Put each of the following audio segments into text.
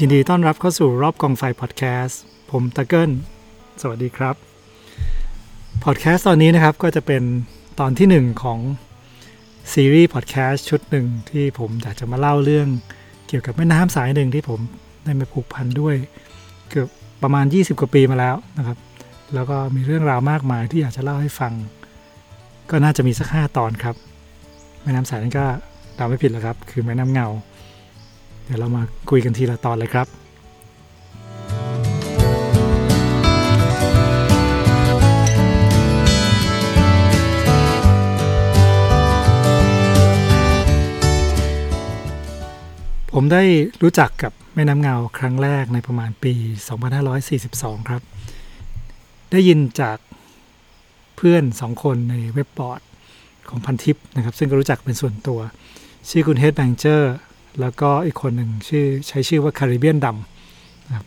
ยินดีต้อนรับเข้าสู่รอบกองไฟพอดแคสต์ผมตะเกิลสวัสดีครับพอดแคสต์ตอนนี้นะครับก็จะเป็นตอนที่หนึ่งของซีรีส์พอดแคสต์ชุดหนึ่งที่ผมอยากจะมาเล่าเรื่องเกี่ยวกับแม่น้ำสายหนึ่งที่ผมได้มาผูกพันด้วย เกือบประมาณ 20 กว่าปีมาแล้วนะครับ แล้วก็มีเรื่องราวมากมายที่อยากจะเล่าให้ฟัง ก็น่าจะมีสักห้าตอนครับ แม่น้ำสายนั้นก็เดาไม่ผิดแล้วครับ คือแม่น้ำเงา เดี๋ยวเรามาคุยกันทีละตอนเลยครับผมได้รู้จักกับแม่น้ำเงาครั้งแรกในประมาณปี 2542 ครับ ได้ยินจากเพื่อนสองคนในเว็บบอร์ดของพันทิปนะครับ ซึ่งก็รู้จักเป็นส่วนตัว ชื่อคุณ Headbanger แล้วก็อีกคนหนึ่งชื่อใช้ชื่อว่าคาริเบียนดำนะครับ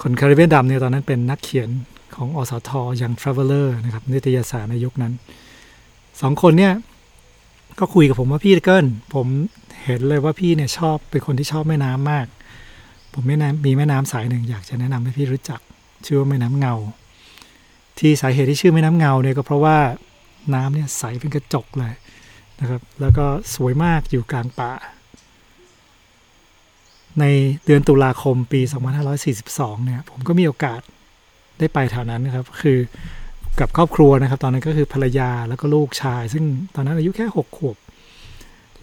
คนคาริเบียนดำเนี่ยตอนนั้นเป็นนักเขียนของอ.ส.ท. Young Traveller นะครับนิตยสารในยุคนั้นสองคนเนี่ยก็คุยกับผมว่าพี่เกิลผมเห็นเลยว่าพี่เนี่ยชอบเป็นคนที่ชอบแม่น้ำมาก ผมแม่น้ำมีแม่น้ำสายหนึ่งอยากจะแนะนำให้พี่รู้จัก ชื่อว่าแม่น้ำเงา ที่สาเหตุที่ชื่อแม่น้ำเงาเนี่ยก็เพราะว่าน้ำเนี่ยใสเป็นกระจกเลยนะครับ แล้วก็สวยมากอยู่กลางป่า ในเดือนตุลาคมปี 2542 เนี่ย ผมก็มีโอกาสได้ไปแถวนั้นนะครับ คือกับครอบครัวนะครับ ตอนนั้นก็คือภรรยาแล้วก็ลูกชาย ซึ่งตอนนั้นอายุแค่6ขวบ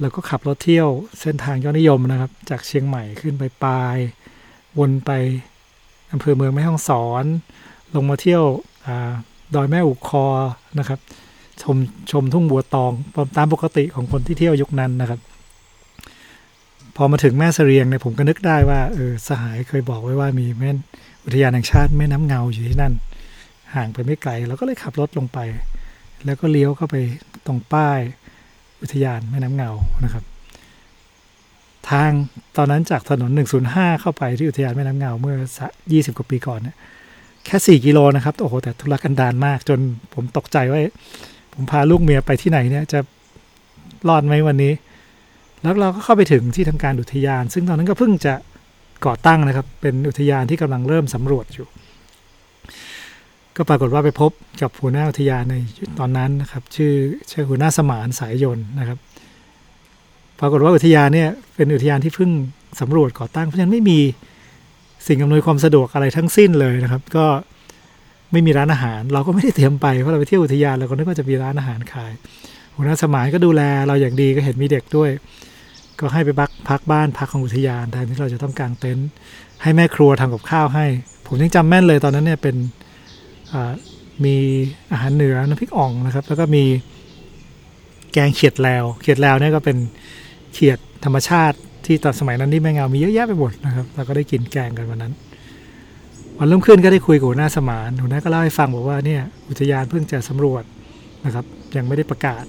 แล้วก็ขับรถเที่ยวเส้นทางยอดนิยมนะครับ จากเชียงใหม่ขึ้นไปปลาย วนไปอำเภอเมืองแม่ฮ่องสอน ลงมาเที่ยวอดอยแม่อุคอนะครับ ชมชมทุ่งบัวตองตามปกติของคนที่เที่ยวยุคนั้นนะครับ พอมาถึงแม่เสรียงเนี่ยผมก็นึกได้ว่าเออสหายเคยบอกไว้ว่ามีแม่อุทยานแห่งชาติแม่น้ำเงาอยู่ที่นั่น ห่างไปไม่ไกลเราก็เลยขับรถลงไป แล้วก็เลี้ยวเข้าไปตรงป้ายอุทยานแม่น้ำเงานะครับ ทางตอนนั้นจากถนน 105 เข้าไปที่อุทยานแม่น้ำเงาเมื่อ 20 กว่าปีก่อนเนี่ยแค่ 4 กิโลนะครับโอ้โหแต่ทุรกันดารมากจนผมตกใจว่าผมพาลูกเมียไปที่ไหนเนี่ยจะรอดไหมวันนี้ แล้วเราก็เข้าไปถึงที่ทำการอุทยาน ซึ่งตอนนั้นก็เพิ่งจะก่อตั้งนะครับ เป็นอุทยานที่กำลังเริ่มสำรวจอยู่ ก็ปรากฏว่าไปพบกับหัวหน้าอุทยานในตอนนั้นนะครับ ชื่อชื่อหัวหน้าสมานสายยนต์นะครับ ปรากฏว่าอุทยานเนี่ยเป็นอุทยานที่เพิ่งสำรวจก่อตั้งเพราะฉะนั้นไม่มีสิ่งอำนวยความสะดวกอะไรทั้งสิ้นเลยนะครับ ก็ไม่มีร้านอาหาร เราก็ไม่ได้เตรียมไปเพราะเราไปเที่ยวอุทยานเราก็นึกว่าจะมีร้านอาหารขายหัวหน้าสมานก็ดูแลเราอย่างดีก็เห็นมีเด็กด้วย ก็ให้ไปพักพักบ้านพักของอุทยานแทนที่เราจะต้องกางเต็นท์ให้แม่ครัวทำกับข้าวให้ ผมยังจำแม่นเลยตอนนั้นเนี่ยเป็นมีอาหารเหนือน้ำพริกอ่องนะครับ แล้วก็มีแกงเขียดแล้ว เขียดแล้วเนี่ยก็เป็นเขียดธรรมชาติที่ตอนสมัยนั้นที่แม่เงามีเยอะแยะไปหมดนะครับเราก็ได้กินแกงกันวันนั้นวันรุ่งขึ้นก็ได้คุยกับหัวหน้าสมานหัวหน้าก็เล่าให้ฟังบอกว่าเนี่ยอุทยานเพิ่งจะสำรวจนะครับ ยังไม่ได้ประกาศ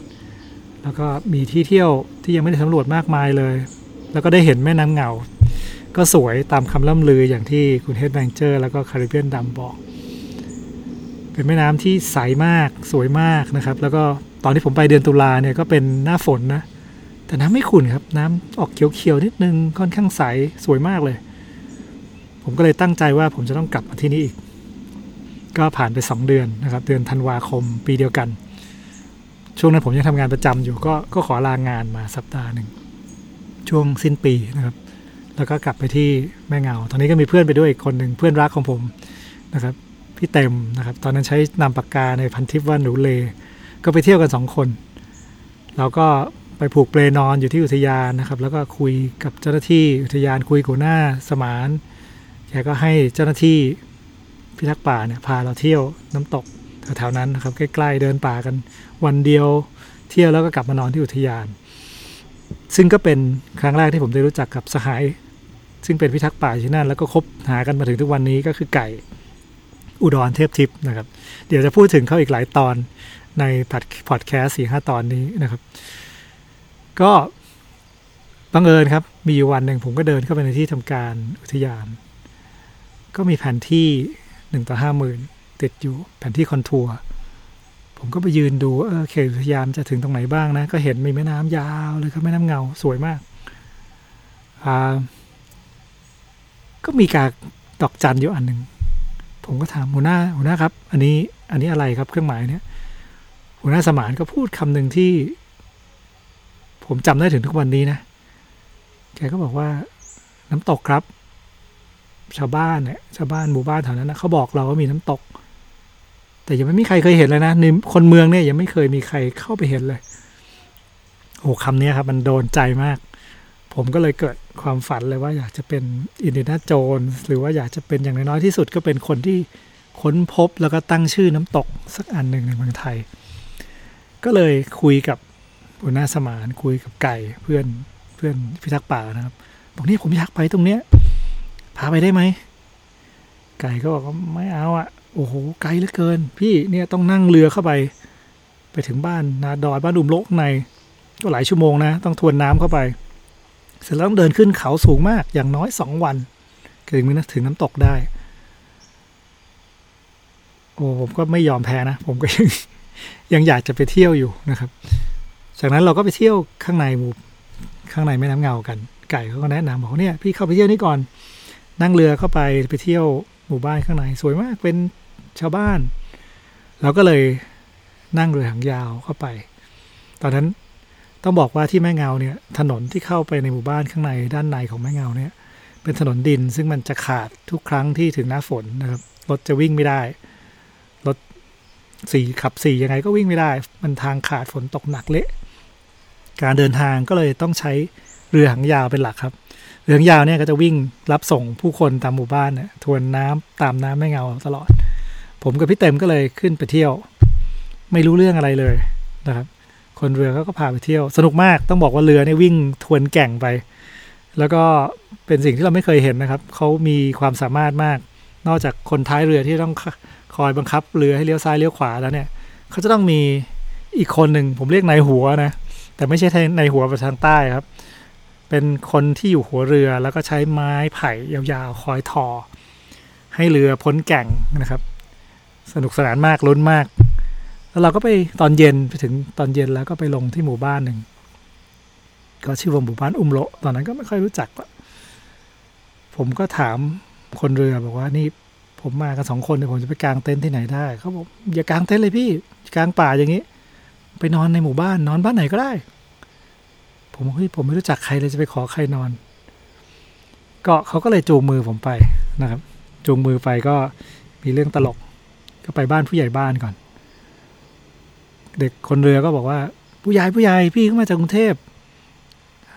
แล้วก็มีที่เที่ยวที่ยังไม่ได้สำรวจมากมายเลย แล้วก็ได้เห็นแม่น้ำเงา ก็สวยตามคำล่ำลืออย่างที่คุณเฮดแบงเจอร์แล้วก็คาริเบียนดำบอก เป็นแม่น้ำที่ใสมากสวยมากนะครับ แล้วก็ตอนที่ผมไปเดือนตุลาเนี่ยก็เป็นหน้าฝนนะ แต่น้ำไม่ขุ่นครับ น้ำออกเขียวๆนิดนึงค่อนข้างใสสวยมากเลย ผมก็เลยตั้งใจว่าผมจะต้องกลับมาที่นี่อีก ก็ผ่านไป 2 เดือนนะครับ เดือนธันวาคมปีเดียวกัน ช่วงนั้นผมยังทำงานประจำอยู่ก็ก็ขอลางานมาสัปดาห์หนึ่ง ช่วงสิ้นปีนะครับ แล้วก็กลับไปที่แม่เงา ตอนนี้ก็มีเพื่อนไปด้วยอีกคนหนึ่งเพื่อนรักของผมนะครับ พี่เต็มนะครับ ตอนนั้นใช้นามปากกาในพันทิปว่าหนูเล ก็ไปเที่ยวกันสองคนเราก็ไปผูกเปลนอนอยู่ที่อุทยานนะครับ แล้วก็คุยกับเจ้าหน้าที่อุทยานคุยกับหน้าสมานแกก็ให้เจ้าหน้าที่พิทักษ์ป่าเนี่ยพาเราเที่ยวน้ำตก แถวๆนั้นนะครับ ใกล้ๆเดินป่ากันวันเดียวเที่ยวแล้วก็กลับมานอนที่อุทยาน ซึ่งก็เป็นครั้งแรกที่ผมได้รู้จักกับสหาย ซึ่งเป็นพิทักษ์ป่าที่นั่น แล้วก็คบหากันมาถึงทุกวันนี้ก็คือไก่อุดรเทพทิพย์นะครับ เดี๋ยวจะพูดถึงเขาอีกหลายตอนในพอดแคสต์สี่ห้าตอนนี้นะครับ ก็บังเอิญครับ มีอยู่วันหนึ่งผมก็เดินเข้าไปในที่ทำการอุทยาน ก็มีแผนที่หนึ่งต่อห้าหมื่น ติดอยู่แผนที่คอนทัวร์ผมก็ไปยืนดูเออเขตอุทยานจะถึงตรงไหนบ้างนะ ก็เห็นมีแม่น้ำยาวเลยครับแม่น้ำเงาสวยมากอ่าก็มีการดอกจันอยู่อันหนึ่งผมก็ถามหัวหน้าหัวหน้าครับ อันนี้อันนี้อะไรครับเครื่องหมายเนี้ยหัวหน้าสมานก็พูดคำหนึ่งที่ ผมจำได้ถึงทุกวันนี้นะแกก็บอกว่าน้ำตกครับ ชาวบ้านเนี่ยชาวบ้านหมู่บ้านแถวนั้นนะเขาบอกเราว่ามีน้ำตก แต่ยังไม่มีใครเคยเห็นเลยนะในคนเมืองเนี่ยยังไม่เคยมีใครเข้าไปเห็นเลยโอ้คำนี้ครับ มันโดนใจมาก ผมก็เลยเกิดความฝันเลยว่าอยากจะเป็นอินเดียนาโจนหรือว่าอยากจะเป็นอย่างน้อยที่สุดก็เป็นคนที่ค้นพบแล้วก็ตั้งชื่อน้ำตกสักอันหนึ่งในเมืองไทย ก็เลยคุยกับหัวหน้าสมานคุยกับไก่เพื่อนเพื่อนพิทักษ์ป่านะครับ บอกนี่ผมอยากไปตรงเนี้ยพาไปได้ไหมไก่ก็บอกว่าไม่เอาอะ โอ้โห ไกลเหลือเกิน พี่เนี่ยต้องนั่งเรือเข้าไป ไปถึงบ้านนาดอยบ้านดุมโลกใน ก็หลายชั่วโมงนะ ต้องทวนน้ำเข้าไป เสร็จแล้วต้องเดินขึ้นเขาสูงมากอย่างน้อยสองวันถึงถึงน้ำตกได้ โอ้ผมก็ไม่ยอมแพ้นะ ผมก็ยังยังอยากจะไปเที่ยวอยู่นะครับ จากนั้นเราก็ไปเที่ยวข้างในหมู่ข้างในแม่น้ำเงากัน ไก่เขาก็แนะนำบอกเนี่ยพี่เข้าไปเที่ยวนี่ก่อน นั่งเรือเข้าไปไปเที่ยวหมู่บ้านข้างใน สวยมากเป็น ชาวบ้าน เราก็เลยนั่งเรือหางยาวเข้าไป ตอนนั้นต้องบอกว่าที่แม่เงาเนี่ย ถนนที่เข้าไปในหมู่บ้านข้างในด้านในของแม่เงาเนี่ย เป็นถนนดินซึ่งมันจะขาดทุกครั้งที่ถึงหน้าฝนนะครับรถจะวิ่งไม่ได้รถสี่ขับสี่ยังไงก็วิ่งไม่ได้ มันทางขาดฝนตกหนักเละ การเดินทางก็เลยต้องใช้เรือหางยาวเป็นหลักครับ เรือหางยาวเนี่ยก็จะวิ่งรับส่งผู้คนตามหมู่บ้านเนี่ยทวนน้ำตามน้ำแม่เงาตลอด ผมกับพี่เต็มก็เลยขึ้นไปเที่ยว ไม่รู้เรื่องอะไรเลยนะครับ คนเรือเขาก็พาไปเที่ยว สนุกมากต้องบอกว่าเรือเนี่ยวิ่งทวนแก่งไป แล้วก็เป็นสิ่งที่เราไม่เคยเห็นนะครับเขามีความสามารถมาก นอกจากคนท้ายเรือที่ต้องคอยบังคับเรือให้เลี้ยวซ้ายเลี้ยวขวาแล้วเนี่ยเขาจะต้องมีอีกคนหนึ่งผมเรียกนายหัวนะแต่ไม่ใช่ในหัวไปทางใต้ครับ เป็นคนที่อยู่หัวเรือแล้วก็ใช้ไม้ไผ่ยาวๆ คอยทอ ให้เรือพ้นแก่งนะครับ สนุกสนานมากลุ้นมาก แล้วเราก็ไปตอนเย็นไปถึงตอนเย็นแล้วก็ไปลงที่หมู่บ้านหนึ่งก็ชื่อว่าหมู่บ้านอุ้มโลตอนนั้นก็ไม่ค่อยรู้จักผมก็ถามคนเรือบอกว่านี่ผมมากันสองคนเนี่ยผมจะไปกางเต็นท์ที่ไหนได้เขาบอกอย่ากางเต็นท์เลยพี่กางป่าอย่างนี้ ไปนอนในหมู่บ้านนอนบ้านไหนก็ได้ ผมเฮ้ยผมไม่รู้จักใครเลยจะไปขอใครนอน ก็เขาก็เลยจูงมือผมไปนะครับ จูงมือไปก็มีเรื่องตลก ก็ไปบ้านผู้ใหญ่บ้านก่อน เด็กคนเรือก็บอกว่า ผู้ใหญ่ผู้ใหญ่พี่เข้ามาจากกรุงเทพ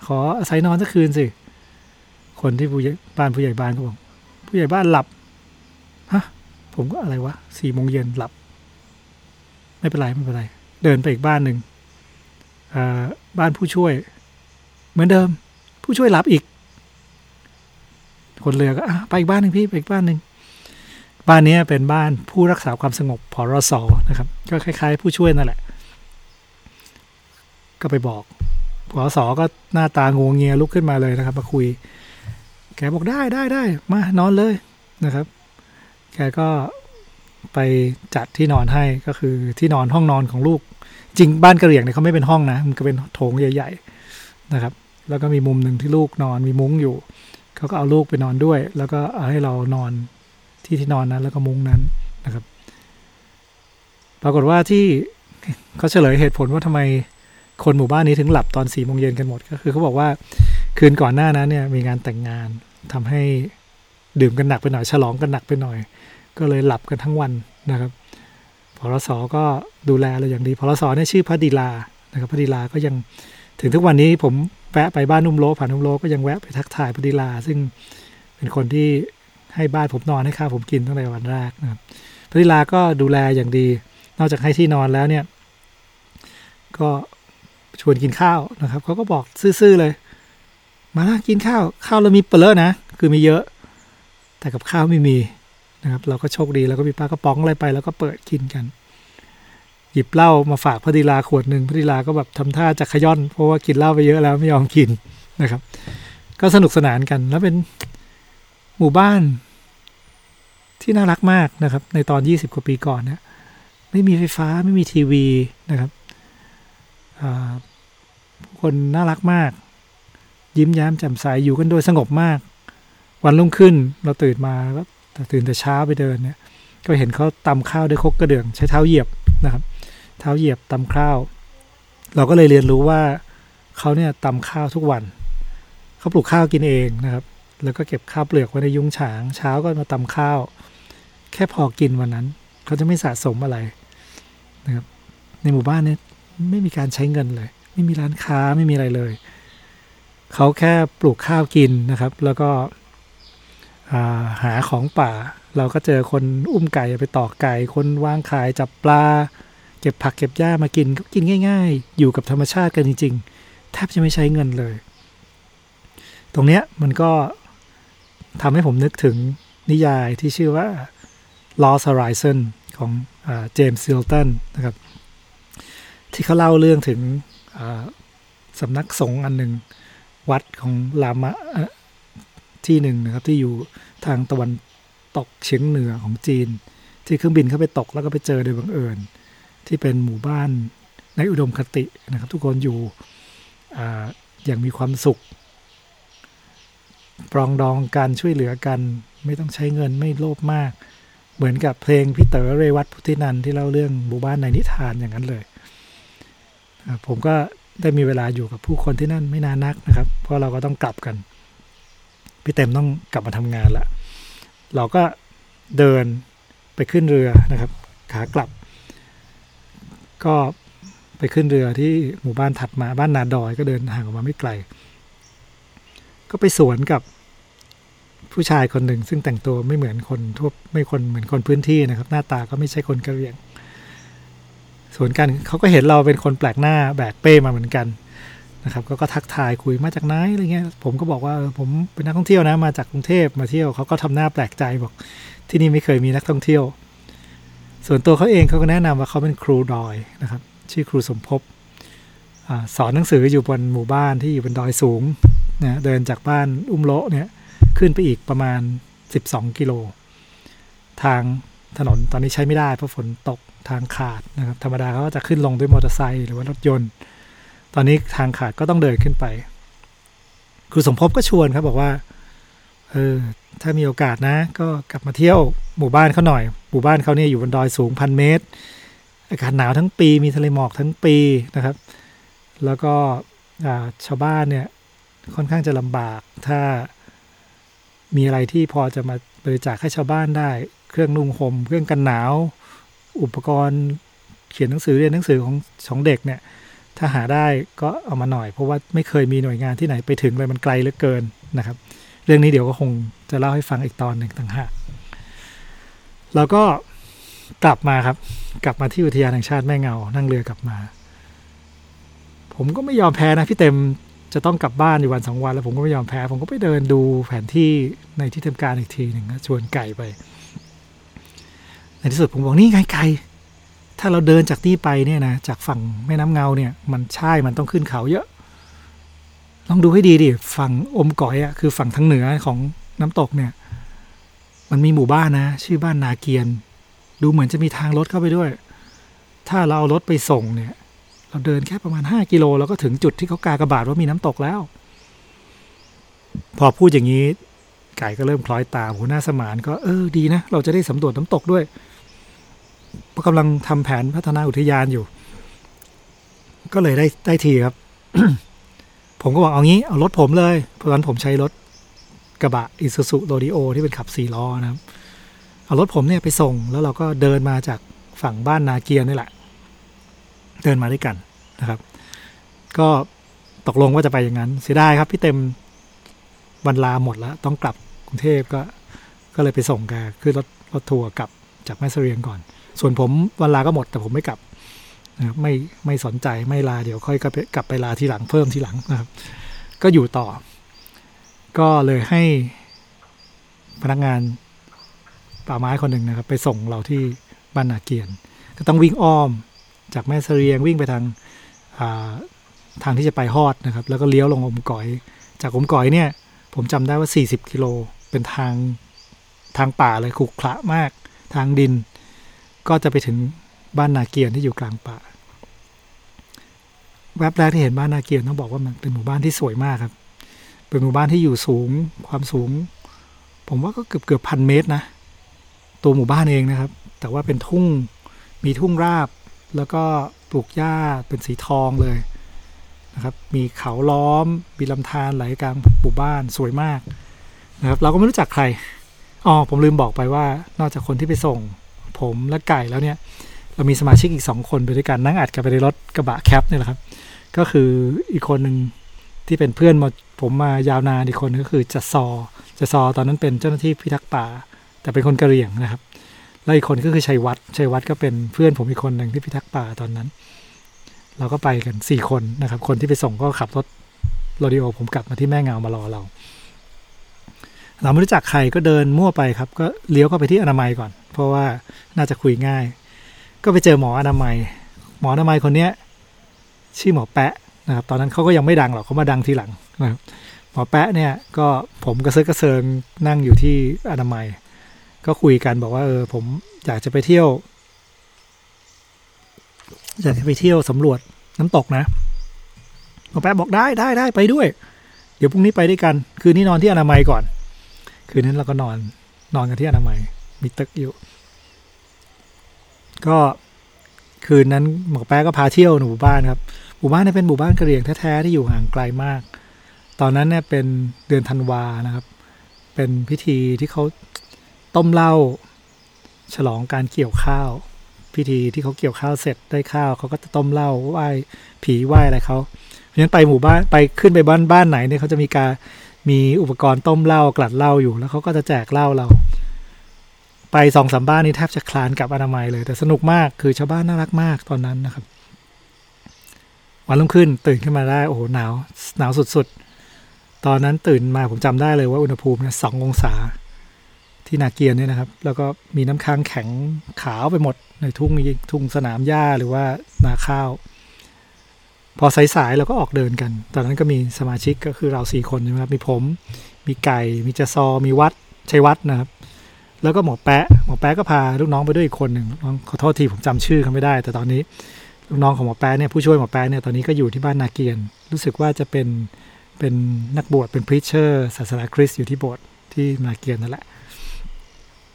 ขออาศัยนอนสักคืนสิ คนที่ผู้ใหญ่บ้านผู้ใหญ่บ้านก็บอก ผู้ใหญ่บ้านหลับฮะผมก็อะไรวะสี่โมงเย็นหลับ ไม่เป็นไรไม่เป็นไร เดินไปอีกบ้านหนึ่งบ้านผู้ช่วย เหมือนเดิม ผู้ช่วยหลับอีก คนเรือก็ไปอีกบ้านหนึ่งพี่ไปอีกบ้านหนึ่ง บ้านนี้เป็นบ้านผู้รักษาความสงบพอรสนะครับ ก็คล้าย ๆ ผู้ช่วยนั่นแหละ ก็ไปบอกพอสอก็หน้าตางงเงียลุกขึ้นมาเลยนะครับ มาคุย แกบอกได้ได้ได้มานอนเลยนะครับ แกก็ไปจัดที่นอนให้ก็คือที่นอนห้องนอนของลูก จริงบ้านกระเหรี่ยงเนี่ยเขาไม่เป็นห้องนะ มันก็เป็นโถงใหญ่ๆนะครับ แล้วก็มีมุมหนึ่งที่ลูกนอนมีมุ้งอยู่เขาก็เอาลูกไปนอนด้วย แล้วก็เอาให้เรานอน ที่ที่นอนนั้น แล้วก็มุ้งนั้นนะครับ ปรากฏว่าที่เขาเฉลยเหตุผลว่าทำไมคนหมู่บ้านนี้ถึงหลับตอนสี่โมงเย็นกันหมด ก็คือเขาบอกว่าคืนก่อนหน้านั้นเนี่ยมีงานแต่งงานทำให้ดื่มกันหนักไปหน่อยฉลองกันหนักไปหน่อย ก็เลยหลับกันทั้งวันนะครับพรสก็ดูแลเราอย่างดีพรสเนี่ยชื่อพระดีลานะครับพระดีลาก็ยังถึงทุกวันนี้ผมแวะไปบ้านนุ่มโลผ่านนุ่มโลก็ยังแวะไปทักทายพระดีลา ซึ่งเป็นคนที่ ให้บ้านผมนอนให้ข้าวผมกินตั้งแต่วันแรกนะครับพระดีลาก็ดูแลอย่างดี นอกจากให้ที่นอนแล้วเนี่ย ก็ชวนกินข้าวนะครับเขาก็บอกซื่อๆเลย มาละกินข้าว ข้าวเรามีเปลือนะ คือมีเยอะ แต่กับข้าวไม่มีนะครับ เราก็โชคดีแล้วก็มีปลากระป๋องอะไรไป แล้วก็เปิดกินกัน หยิบเหล้ามาฝากพระดีลาขวดหนึ่งพระดีลาก็แบบทำท่าจะขย่อน เพราะว่ากินเหล้าไปเยอะแล้วไม่ยอมกินนะครับ ก็สนุกสนานกันแล้วเป็น หมู่บ้าน ที่น่ารักมากนะครับ ในตอนยี่สิบกว่าปีก่อนเนะไม่มีไฟฟ้าไม่มีทีวีนะครับผู้คนน่ารักมาก ยิ้มแย้มแจ่มใสอยู่กันโดยสงบมาก วันรุ่งขึ้นเราตื่นมาก็ตื่นแต่เช้าไปเดินเนี่ย ก็เห็นเขาตำข้าวด้วยคกกระเดื่อง ใช้เท้าเหยียบนะครับ เท้าเหยียบตำข้าว เราก็เลยเรียนรู้ว่าเขาเนี่ยตำข้าวทุกวันเขาปลูกข้าวกินเองนะครับ แล้วก็เก็บข้าวเปลือกไว้ในยุ้งฉาง เช้าก็มาตำข้าว แค่พอกินวันนั้น เขาจะไม่สะสมอะไรนะครับในหมู่บ้านเนี่ยไม่มีการใช้เงินเลย ไม่มีร้านค้าไม่มีอะไรเลย เขาแค่ปลูกข้าวกินนะครับ แล้วก็หาของป่า เราก็เจอคนอุ้มไก่ไปตอกไก่ คนวางขายจับปลา เก็บผักเก็บหญ้ามากินก็กินง่าย ๆ อยู่กับธรรมชาติกันจริง ๆ แทบจะไม่ใช้เงินเลย ตรงเนี้ยมันก็ ทำให้ผมนึกถึงนิยายที่ชื่อว่า Lost Horizon ของเจมส์ซิลตันนะครับ ที่เขาเล่าเรื่องถึงสำนักสงฆ์อันหนึ่งวัดของลามะที่หนึ่งนะครับ ที่อยู่ทางตะวันตกเฉียงเหนือของจีน ที่เครื่องบินเข้าไปตกแล้วก็ไปเจอโดยบังเอิญ ที่เป็นหมู่บ้านในอุดมคตินะครับ ทุกคนอยู่ออย่างมีความสุข ปรองดองกันช่วยเหลือกัน ไม่ต้องใช้เงินไม่โลภมาก เหมือนกับเพลงพี่เต๋อเรวัตพุทธินันที่เล่าเรื่องหมู่บ้านในนิทานอย่างนั้นเลยผมก็ได้มีเวลาอยู่กับผู้คนที่นั่นไม่นานนักนะครับ เพราะเราก็ต้องกลับกัน พี่เต็มต้องกลับมาทำงานละเราก็เดินไปขึ้นเรือนะครับ ขากลับ ก็ไปขึ้นเรือที่หมู่บ้านถัดมาบ้านนาดอยก็เดินห่างออกมาไม่ไกล ก็ไปสวนกับผู้ชายคนหนึ่ง ซึ่งแต่งตัวไม่เหมือนคนทั่วไม่คนเหมือนคนพื้นที่นะครับ หน้าตาก็ไม่ใช่คนกะเหรี่ยงสวนกันเขาก็เห็นเราเป็นคนแปลกหน้าแบกเป้มาเหมือนกันนะครับก็ก็ทักทายคุยมาจากไหนอะไรเงี้ยผมก็บอกว่าผมเป็นนักท่องเที่ยวนะมาจากกรุงเทพมาเที่ยวเขาก็ทำหน้าแปลกใจบอก ที่นี่ไม่เคยมีนักท่องเที่ยว ส่วนตัวเขาเองเขาก็แนะนำว่าเขาเป็นครูดอยนะครับ ชื่อครูสมภพอสอนหนังสืออยู่บนหมู่บ้านที่อยู่บนดอยสูง นะเดินจากบ้านอุ้มโลเนี่ยขึ้นไปอีกประมาณ 12 กิโล ทางถนนตอนนี้ใช้ไม่ได้เพราะฝนตกทางขาดนะครับธรรมดาเขาก็จะขึ้นลงด้วยมอเตอร์ไซค์หรือว่ารถยนต์ ตอนนี้ทางขาดก็ต้องเดินขึ้นไป ครูสมภพก็ชวนครับบอกว่าเออถ้ามีโอกาสนะ ก็กลับมาเที่ยวหมู่บ้านเขาหน่อย หมู่บ้านเขาเนี่ยอยู่บนดอยสูงพันเมตร อากาศหนาวทั้งปีมีทะเลหมอกทั้งปีนะครับ แล้วก็ชาวบ้านเนี่ย ค่อนข้างจะลำบาก ถ้ามีอะไรที่พอจะมาบริจาคให้ชาวบ้านได้ เครื่องนุ่งห่มเครื่องกันหนาว อุปกรณ์เขียนหนังสือเรียนหนังสือของของเด็กเนี่ย ถ้าหาได้ก็เอามาหน่อย เพราะว่าไม่เคยมีหน่วยงานที่ไหนไปถึงเลยมันไกลเหลือเกินนะครับ เรื่องนี้เดี๋ยวก็คงจะเล่าให้ฟังอีกตอนหนึ่งต่างหากแล้วก็กลับมาครับ กลับมาที่อุทยานแห่งชาติแม่เงา นั่งเรือกลับมา ผมก็ไม่ยอมแพ้นะพี่เต็ม จะต้องกลับบ้านอยู่วันสองวัน แล้วผมก็ไม่ยอมแพ้ ผมก็ไปเดินดูแผนที่ในที่ทำการอีกทีหนึ่งชวนไก่ไป ในที่สุดผมบอกนี่ไงไกลถ้าเราเดินจากนี่ไปเนี่ยนะจากฝั่งแม่น้ำเงาเนี่ย มันใช่มันต้องขึ้นเขาเยอะลองดูให้ดีดิฝั่งอมก่อยอะคือฝั่งทางเหนือของน้ำตกเนี่ย มันมีหมู่บ้านนะ ชื่อบ้านนาเกียน ดูเหมือนจะมีทางรถเข้าไปด้วย ถ้าเราเอารถไปส่งเนี่ย เราเดินแค่ประมาณห้ากิโลเราก็ถึงจุดที่เขากากระบาดว่ามีน้ำตกแล้ว พอพูดอย่างนี้ ไก่ก็เริ่มคล้อยตามหัวหน้าสมานก็เออดีนะ เราจะได้สำรวจน้ำตกด้วยเพราะกำลังทำแผนพัฒนาอุทยานอยู่ ก็เลยได้ได้ทีครับ ผมก็บอกเอางี้เอารถผมเลย เพราะฉะนั้นผมใช้รถกระบะอิซูซุโรดิโอที่เป็นขับสี่ล้อนะครับ เอารถผมเนี่ยไปส่งแล้วเราก็เดินมาจากฝั่งบ้านนาเกียนนี่แหละ เดินมาด้วยกันนะครับ ก็ตกลงว่าจะไปอย่างนั้น เสียดายครับ พี่เต็มวันลาหมดแล้ว ต้องกลับกรุงเทพก็ก็เลยไปส่งแกคือรถรถทัวร์กลับจากแม่เสรียงก่อน ส่วนผมวันลาก็หมด แต่ผมไม่กลับนะครับไม่ไม่สนใจไม่ลาเดี๋ยวค่อยกลับไปลาทีหลังเพิ่มทีหลังนะครับ ก็อยู่ต่อ ก็เลยให้พนักงานป่าไม้คนหนึ่งนะครับ ไปส่งเราที่บ้านนาเกียน ก็ต้องวิ่งอ้อม จากแม่เสรียงวิ่งไปทางทางที่จะไปฮอดนะครับ แล้วก็เลี้ยวลงอมก๋อย จากอมก๋อยเนี่ย ผมจำได้ว่า 40 กิโล เป็นทางทางป่าเลยขรุขระมาก ทางดิน ก็จะไปถึงบ้านนาเกียนที่อยู่กลางป่า แวบแรกที่เห็นบ้านนาเกียนต้องบอกว่ามันเป็นหมู่บ้านที่สวยมากครับ เป็นหมู่บ้านที่อยู่สูงความสูง ผมว่าก็เกือบเกือบพันเมตรนะ ตัวหมู่บ้านเองนะครับ แต่ว่าเป็นทุ่งมีทุ่งราบ แล้วก็ปลูกหญ้าเป็นสีทองเลยนะครับ มีเขาล้อม มีลำธารไหลกลางหมู่บ้านสวยมากนะครับ เราก็ไม่รู้จักใคร อ๋อ ผมลืมบอกไปว่า นอกจากคนที่ไปส่ง ผมและไก่แล้วเนี่ย เรามีสมาชิกอีกสองคนไปด้วยกันนั่งอัดกันไปในรถกระบะแคปนี่แหละครับ ก็คืออีกคนหนึ่งที่เป็นเพื่อนมาผมมายาวนานอีกคนก็คือจัดซอจัดซอตอนนั้นเป็นเจ้าหน้าที่พิทักษ์ป่า แต่เป็นคนกะเหรี่ยงนะครับ แล้วอีกคนก็คือชัยวัฒน์ชัยวัฒน์ก็เป็นเพื่อนผมอีกคนหนึ่งที่พิทักษ์ป่าตอนนั้น เราก็ไปกันสี่คนนะครับ คนที่ไปส่งก็ขับรถโรดิโอผมกลับมาที่แม่เงามารอเรา เราไม่รู้จักใครก็เดินมั่วไปครับ ก็เลี้ยวเข้าไปที่อนามัยก่อน เพราะว่าน่าจะคุยง่าย ก็ไปเจอหมออนามัย หมออนามัยคนเนี้ยชื่อหมอแปะนะครับ ตอนนั้นเขาก็ยังไม่ดังหรอกเขามาดังทีหลังนะครับหมอแปะเนี่ยก็ผมกระเซิร์กระเซิงนั่งอยู่ที่อนามัย ก็คุยกันบอกว่าเออผมอยากจะไปเที่ยว อยากจะไปเที่ยวสำรวจน้ำตกนะหมอแปะบบอกได้ได้ได้ไปด้วย เดี๋ยวพรุ่งนี้ไปด้วยกัน คืนนี้นอนที่อนามัยก่อน คืนนั้นเราก็นอนนอนกันที่อนามัย มีตึกอยู่ ก็คืนนั้นหมอแป๊ก็พาเที่ยวหมู่บ้านครับหมู่บ้านเนี่ยเป็นหมู่บ้านกระเหรี่ยงแท้ๆที่อยู่ห่างไกลมาก ตอนนั้นเนี่ยเป็นเดือนธันวานะครับ เป็นพิธีที่เขา ต้มเหล้าฉลองการเกี่ยวข้าว พิธีที่เขาเกี่ยวข้าวเสร็จได้ข้าวเขาก็จะต้มเหล้าไหว้ผีไหว้อะไรเขาเพราะฉะนั้นไปหมู่บ้านไปขึ้นไปบ้านบ้านไหนเนี่ยเขาจะมีการมีอุปกรณ์ต้มเหล้ากลัดเหล้าอยู่แล้วเขาก็จะแจกเหล้าเรา ไปสองสามบ้านนี้แทบจะคลานกับอนามัยเลย แต่สนุกมากคือชาวบ้านน่ารักมากตอนนั้นนะครับ วันรุ่งขึ้นตื่นขึ้นมาได้โอ้โหหนาวหนาวสุดๆตอนนั้นตื่นมาผมจำได้เลยว่าอุณหภูมิเนี่ยสององศา ที่นาเกียนเนี่ยนะครับ แล้วก็มีน้ำค้างแข็งขาวไปหมดในทุ่งนี้ทุ่งสนามหญ้าหรือว่านาข้าว พอสายๆเราก็ออกเดินกัน ตอนนั้นก็มีสมาชิกก็คือเราสี่คนใช่ไหมครับ มีผม มีไก่ มีจซอ มีวัดชัยวัดนะครับ แล้วก็หมอแปะหมอแปะก็พาลูกน้องไปด้วยอีกคนหนึ่งขอโทษทีผมจำชื่อเขาไม่ได้ แต่ตอนนี้ลูกน้องของหมอแปะเนี่ยผู้ช่วยหมอแปะเนี่ยตอนนี้ก็อยู่ที่บ้านนาเกียน รู้สึกว่าจะเป็นเป็นนักบวชเป็น preacher ศาสนาคริสต์อยู่ที่โบสถ์ที่นาเกียนนั่นแหละ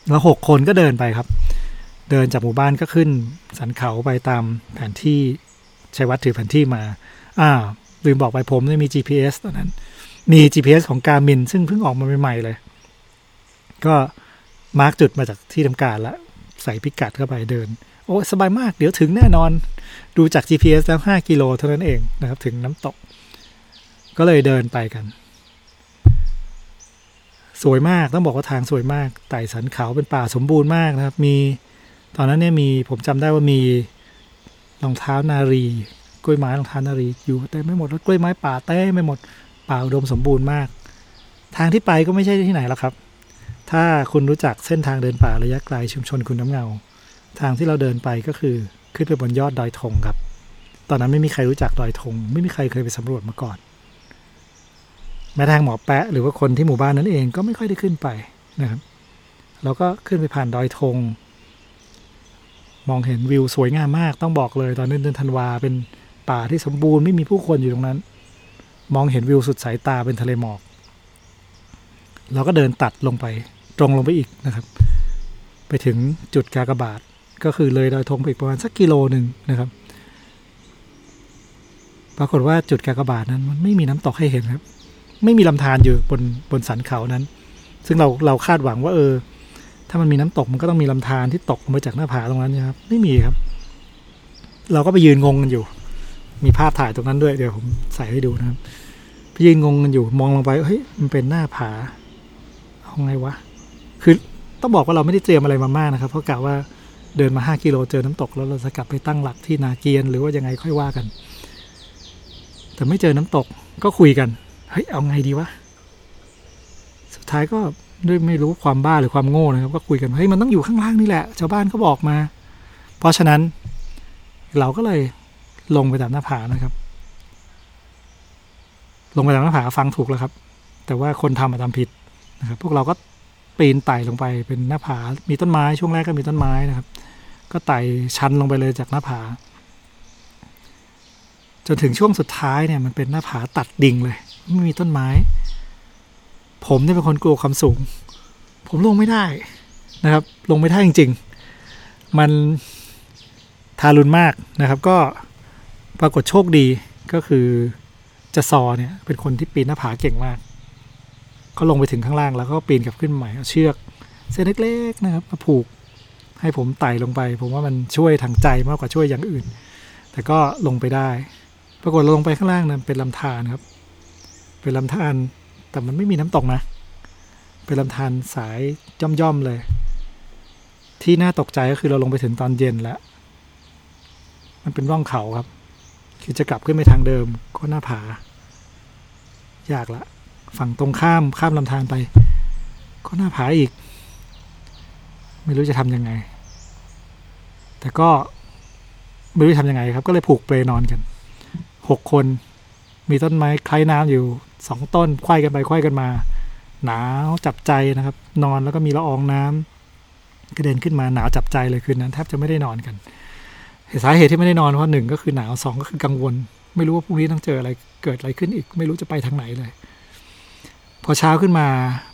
แล้วหกคนก็เดินไปครับ เดินจากหมู่บ้านก็ขึ้นสันเขาไปตามแผนที่ชัยวัดถือแผนที่มา อ่าลืมบอกไปผมเนี่มี GPS ตอนนั้น มี GPS ของ Garmin ซึ่งเพิ่งออกมาใหม่ๆเลย ก็ mark จุดมาจากที่ทำการแล้วใส่พิกัดเข้าไปเดิน โอ้สบายมากเดี๋ยวถึงแน่นอน ดูจาก GPS แล้ว 5 กิโลเท่านั้นเองนะครับ ถึงน้ำตก ก็เลยเดินไปกัน สวยมากต้องบอกว่าทางสวยมากไต่สันเขาเป็นป่าสมบูรณ์มากนะครับ มีตอนนั้นเนี่ยมีผมจำได้ว่ามีรองเท้านารีกล้วยไม้รองเท้านารีอยู่เต็มไม่หมดแล้วกล้วยไม้ป่าเต็มไม่หมดป่าอุดมสมบูรณ์มาก ทางที่ไปก็ไม่ใช่ที่ไหนแล้วครับ ถ้าคุณรู้จักเส้นทางเดินป่าระยะไกลชุมชนคุณน้ำเงา ทางที่เราเดินไปก็คือขึ้นไปบนยอดดอยธงครับ ตอนนั้นไม่มีใครรู้จักดอยธงไม่มีใครเคยไปสำรวจมาก่อน แม้ทางหมอแปะหรือว่าคนที่หมู่บ้านนั้นเองก็ไม่ค่อยได้ขึ้นไปนะครับเราก็ขึ้นไปผ่านดอยธงมองเห็นวิวสวยงามมากต้องบอกเลย ตอนนั้นเดือนธันวาเป็นป่าที่สมบูรณ์ไม่มีผู้คนอยู่ตรงนั้น มองเห็นวิวสุดสายตาเป็นทะเลหมอก เราก็เดินตัดลงไปตรงลงไปอีกนะครับ ไปถึงจุดกากบาทก็คือเลยดอยธงไปอีกประมาณสักกิโลหนึ่งนะครับ ปรากฏว่าจุดกากบาทนั้นมันไม่มีน้ำตกให้เห็นครับ ไม่มีลำธารอยู่บนบนสันเขานั้น ซึ่งเราเราคาดหวังว่า เออ ถ้ามันมีน้ำตกมันก็ต้องมีลำธารที่ตกลงมาจากหน้าผาตรงนั้นนะครับ ไม่มีครับ เราก็ไปยืนงงกันอยู่ มีภาพถ่ายตรงนั้นด้วยเดี๋ยวผมใส่ให้ดูนะครับไปยืนงงกันอยู่มองลงไปเฮ้ยมันเป็นหน้าผาเอาไงวะคือต้องบอกว่าเราไม่ได้เตรียมอะไรมามากนะครับ เพราะกะว่าเดินมาห้ากิโลเจอน้ำตกแล้วเราจะกลับไปตั้งหลักที่นาเกียน หรือว่ายังไงค่อยว่ากัน แต่ไม่เจอน้ำตกก็คุยกัน เฮ้ยเอาไงดีวะสุดท้ายก็ด้วยไม่รู้ความบ้าหรือความโง่นะครับ ก็คุยกันเฮ้ยมันต้องอยู่ข้างล่างนี่แหละชาวบ้านเขาบอกมา เพราะฉะนั้น เราก็เลยลงไปตามหน้าผานะครับ ลงไปตามหน้าผาฟังถูกแล้วครับ แต่ว่าคนทำมาทำผิดนะครับ พวกเราก็ปีนไต่ลงไปเป็นหน้าผา มีต้นไม้ช่วงแรกก็มีต้นไม้นะครับ ก็ไต่ชันลงไปเลยจากหน้าผา จนถึงช่วงสุดท้ายเนี่ยมันเป็นหน้าผาตัดดิ่งเลย ไม่มีต้นไม้ ผมเนี่ยเป็นคนกลัวความสูง ผมลงไม่ได้นะครับ ลงไม่ได้จริง ๆ มันทารุณมากนะครับ ก็ปรากฏโชคดีก็คือจะซอเนี่ยเป็นคนที่ปีนหน้าผาเก่งมากเขาลงไปถึงข้างล่างแล้วก็ปีนกลับขึ้นใหม่เอาเชือก เส้นเล็กๆนะครับมาผูกให้ผมไต่ลงไป ผมว่ามันช่วยทางใจมากกว่าช่วยอย่างอื่น แต่ก็ลงไปได้ ปรากฏเราลงไปข้างล่างนั้นเป็นลำธารครับ เป็นลำธารแต่มันไม่มีน้ำตกนะ เป็นลำธารสายย่อมๆเลย ที่น่าตกใจก็คือเราลงไปถึงตอนเย็นแล้ว มันเป็นร่องเขาครับ คือจะกลับขึ้นไปทางเดิมก็หน้าผา ยากละ ฝั่งตรงข้ามข้ามลำธารไป ก็หน้าผาอีก ไม่รู้จะทำยังไง แต่ก็ไม่รู้จะทำยังไงครับ ก็เลยผูกเปลนอนกันหกคน มีต้นไม้คล้ายน้ำอยู่ สองต้นไขว้กันไปไขว้กันมา หนาวจับใจนะครับ นอนแล้วก็มีละอองน้ำกระเด็นขึ้นมาหนาวจับใจเลยคืนนั้นแทบจะไม่ได้นอนกันสาเหตุที่ไม่ได้นอนเพราะหนึ่งก็คือหนาวสองก็คือกังวล ไม่รู้ว่าพรุ่งนี้ต้องเจออะไรเกิดอะไรขึ้นอีก ไม่รู้จะไปทางไหนเลย พอเช้าขึ้นมา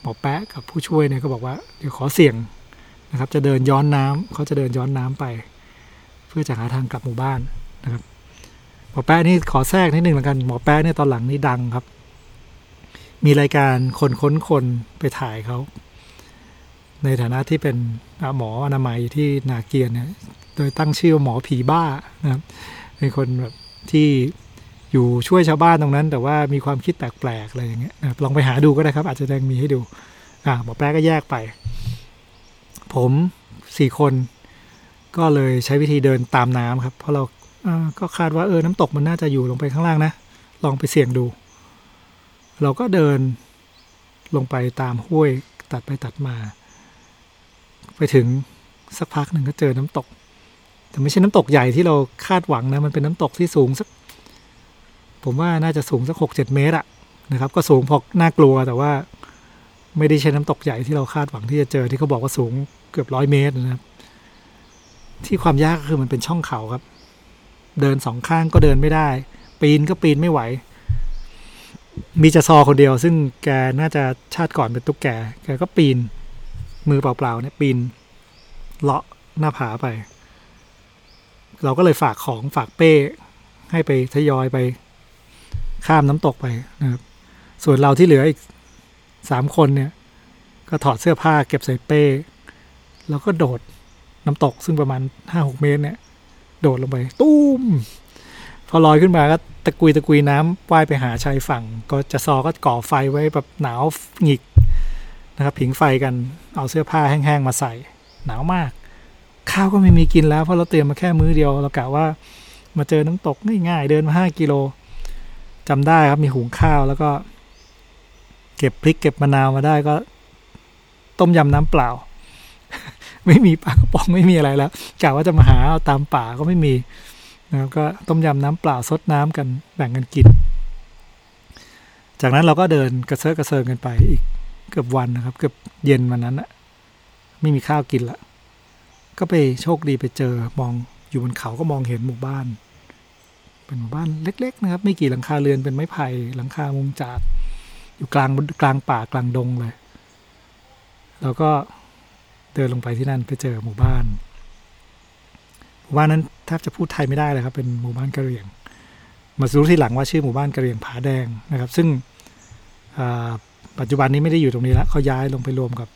หมอแปะกับผู้ช่วยเนี่ยก็บอกว่าเดี๋ยวขอเสี่ยงนะครับ จะเดินย้อนน้ำเขาจะเดินย้อนน้ำไป เพื่อจะหาทางกลับหมู่บ้านนะครับหมอแปะนี่ขอแทรกนิดหนึ่งแล้วกันหมอแปะเนี่ยตอนหลังนี่ดังครับ มีรายการคนค้นคนไปถ่ายเขาในฐานะที่เป็นหมออนามัยที่นาเกียนเนี่ยโดยตั้งชื่อว่าหมอผีบ้านะครับเป็นคนแบบที่อยู่ช่วยชาวบ้านตรงนั้น แต่ว่ามีความคิดแปลกๆอะไรอย่างเงี้ยลองไปหาดูก็ได้ครับ อาจจะยังมีให้ดูอ่าหมอแป๊ก็แยกไป ผมสี่คน ก็เลยใช้วิธีเดินตามน้ำครับ เพราะเราก็คาดว่าเออน้ำตกมันน่าจะอยู่ลงไปข้างล่างนะ ลองไปเสี่ยงดู เราก็เดินลงไปตามห้วยตัดไปตัดมา ไปถึงสักพักหนึ่งก็เจอน้ำตก แต่ไม่ใช่น้ำตกใหญ่ที่เราคาดหวังนะ มันเป็นน้ำตกที่สูงสัก ผมว่าน่าจะสูงสักหกเจ็ดเมตรอะนะครับ ก็สูงพอน่ากลัวแต่ว่า ไม่ได้ใช้น้ำตกใหญ่ที่เราคาดหวังที่จะเจอที่เขาบอกว่าสูงเกือบร้อยเมตรนะครับ ที่ความยากก็คือมันเป็นช่องเขาครับ เดินสองข้างก็เดินไม่ได้ ปีนก็ปีนไม่ไหว มีจะซอคนเดียว ซึ่งแกน่าจะชาติก่อนเป็นตุ๊กแก แกก็ปีน มือเปล่าๆเนี่ยปีนเลาะหน้าผาไป เราก็เลยฝากของฝากเป้ให้ไปทยอยไป ข้ามน้ำตกไปนะครับ ส่วนเราที่เหลืออีกสามคนเนี่ย ก็ถอดเสื้อผ้าเก็บใส่เป้ แล้วก็โดดน้ำตกซึ่งประมาณห้าหกเมตรเนี่ย โดดลงไป ตุ้ม พอลอยขึ้นมาก็ตะกุยตะกุยน้ำว่ายไปหาชายฝั่ง ก็จะซอก็ก่อไฟไว้แบบหนาวหงิกนะครับผิงไฟกันเอาเสื้อผ้าแห้งๆมาใส่ หนาวมาก ข้าวก็ไม่มีกินแล้วเพราะเราเตรียมมาแค่มื้อเดียวเรากะว่า มาเจอน้ำตกง่ายๆเดินมาห้ากิโลจำได้ครับมีหุงข้าวแล้วก็ เก็บพริกเก็บมะนาวมาได้ก็ ต้มยำน้ำเปล่า ไม่มีปลากระป๋องไม่มีอะไรแล้วกะว่าจะมาหาเอาตามป่าก็ไม่มี นะครับก็ต้มยำน้ำเปล่าซดน้ำกันแบ่งกันกิน จากนั้นเราก็เดินกระเซาะกระเซิงกันไปอีกเกือบวันนะครับ เกือบเย็นวันนั้นอะไม่มีข้าวกินละก็ไปโชคดีไปเจอมองอยู่บนเขาก็มองเห็นหมู่บ้าน เป็นหมู่บ้านเล็ก ๆ นะครับ ไม่กี่หลังคาเรือนเป็นไม้ไผ่หลังคามุงจากอยู่กลางกลางป่ากลางดงเลยเราก็เดินลงไปที่นั่นไปเจอหมู่บ้าน หมู่บ้านนั้น แทบจะพูดไทยไม่ได้เลยครับ เป็นหมู่บ้านกะเหรี่ยง มารู้ทีหลังว่าชื่อหมู่บ้านกะเหรี่ยงผาแดงนะครับ ซึ่งปัจจุบันนี้ไม่ได้อยู่ตรงนี้แล้วเขาย้ายลงไปรวมกับ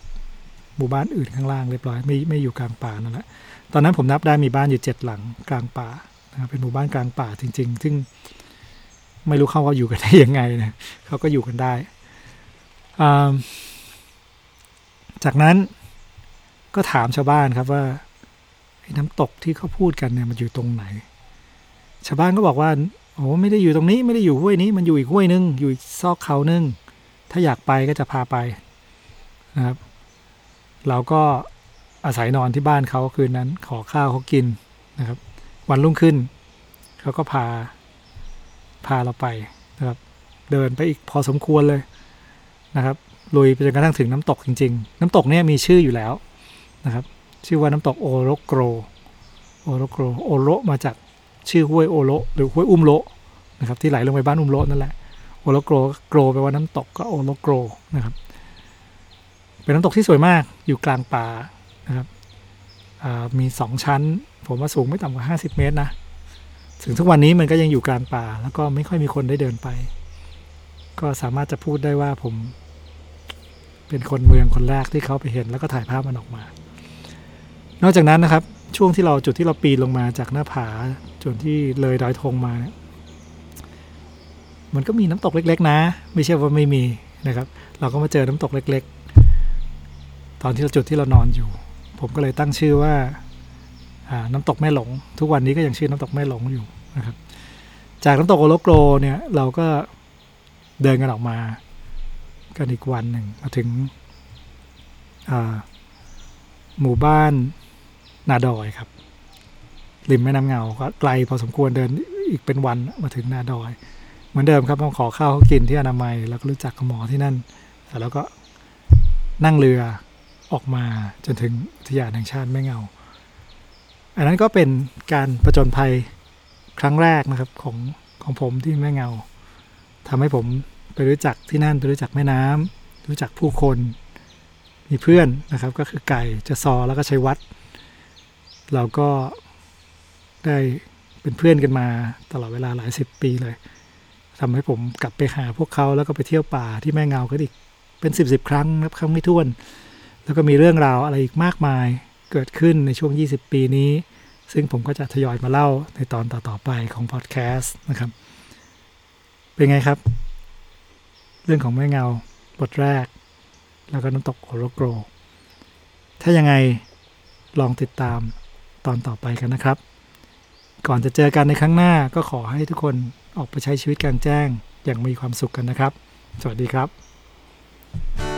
หมู่บ้านอื่นข้างล่างเรียบร้อยไม่ไม่อยู่กลางป่านั่นแหละตอนนั้นผมนับได้มีบ้านอยู่เจ็ดหลังกลางป่านะครับเป็นหมู่บ้านกลางป่าจริง ๆ ซึ่งไม่รู้เขาว่าอยู่กันได้ยังไงนะเขาก็อยู่กันได้ จากนั้นก็ถามชาวบ้านครับว่า น้ำตกที่เขาพูดกันเนี่ยมันอยู่ตรงไหน ชาวบ้านก็บอกว่าโอ้ไม่ได้อยู่ตรงนี้ไม่ได้อยู่ห้วยนี้ มันอยู่อีกห้วยนึง อยู่อีกซอกเขานึง ถ้าอยากไปก็จะพาไปนะครับ เราก็อาศัยนอนที่บ้านเขาคืนนั้น ขอข้าวเขากินนะครับ วันรุ่งขึ้นเขาก็พาพาเราไปนะครับ เดินไปอีกพอสมควรเลยนะครับลุยไปจนกระทั่งถึงน้ำตกจริง ๆ น้ำตกเนี่ยมีชื่ออยู่แล้วนะครับ ชื่อว่าน้ำตกโอโรโกรโอโรโกรโอโรมาจากชื่อห้วยโอโรหรือห้วยอุ้มโรนะครับที่ไหลลงไปบ้านอุ้มโรนั่นแหละโอโรโกรโกรแปลว่าน้ำตกก็โอโรโกรนะครับ เป็นน้ำตกที่สวยมากอยู่กลางป่านะครับมีสองชั้น ผมว่าสูงไม่ต่ำกว่า 50 เมตรนะ ถึงทุกวันนี้มันก็ยังอยู่กลางป่า แล้วก็ไม่ค่อยมีคนได้เดินไป ก็สามารถจะพูดได้ว่าผม เป็นคนเมืองคนแรกที่เขาไปเห็นแล้วก็ถ่ายภาพมันออกมา นอกจากนั้นนะครับช่วงที่เราจุดที่เราปีนลงมาจากหน้าผาจนที่เลยดอยธงมาเนี่ยมันก็มีน้ำตกเล็ก ๆ นะ ไม่ใช่ว่าไม่มีนะครับ เราก็มาเจอน้ำตกเล็ก ๆ ตอนที่เราจุดที่เรานอนอยู่ ผมก็เลยตั้งชื่อว่าน้ำตกแม่หลง ทุกวันนี้ก็ยังชื่อน้ำตกแม่หลงอยู่นะครับ จากน้ำตกโอโลโกรเนี่ยเราก็เดินกันออกมากันอีกวันหนึ่งมาถึงหมู่บ้าน นาดอยครับ ริมแม่น้ำเงาก็ไกลพอสมควรเดินอีกเป็นวันมาถึงนาดอย เหมือนเดิมครับต้องขอข้าวเขากินที่อนามัย แล้วก็รู้จักกับหมอที่นั่นแต่แล้วก็นั่งเรือออกมาจนถึงอุทยานแห่งชาติแม่เงา อันนั้นก็เป็นการประจนภัยครั้งแรกนะครับของของผมที่แม่เงาทำให้ผมไปรู้จักที่นั่นไปรู้จักแม่น้ำรู้จักผู้คน มีเพื่อนนะครับ ก็คือไก่จะซอแล้วก็ใช้วัด เราก็ได้เป็นเพื่อนกันมาตลอดเวลาหลายสิบปีเลยทำให้ผมกลับไปหาพวกเขาแล้วก็ไปเที่ยวป่าที่แม่เงากันอีกเป็นสิบสิบครั้งนับครั้งไม่ถ้วน แล้วก็มีเรื่องราวอะไรอีกมากมายเกิดขึ้นในช่วง 20 ปีนี้ ซึ่งผมก็จะทยอยมาเล่าในตอนต่อๆไปของพอดแคสต์นะครับ เป็นไงครับ เรื่องของแม่เงาบทแรก แล้วก็น้ำตกโอโรโกร ถ้ายังไงลองติดตาม ตอนต่อไปกันนะครับ ก่อนจะเจอกันในครั้งหน้าก็ขอให้ทุกคนออกไปใช้ชีวิตกลางแจ้ง อย่างมีความสุขกันนะครับ สวัสดีครับ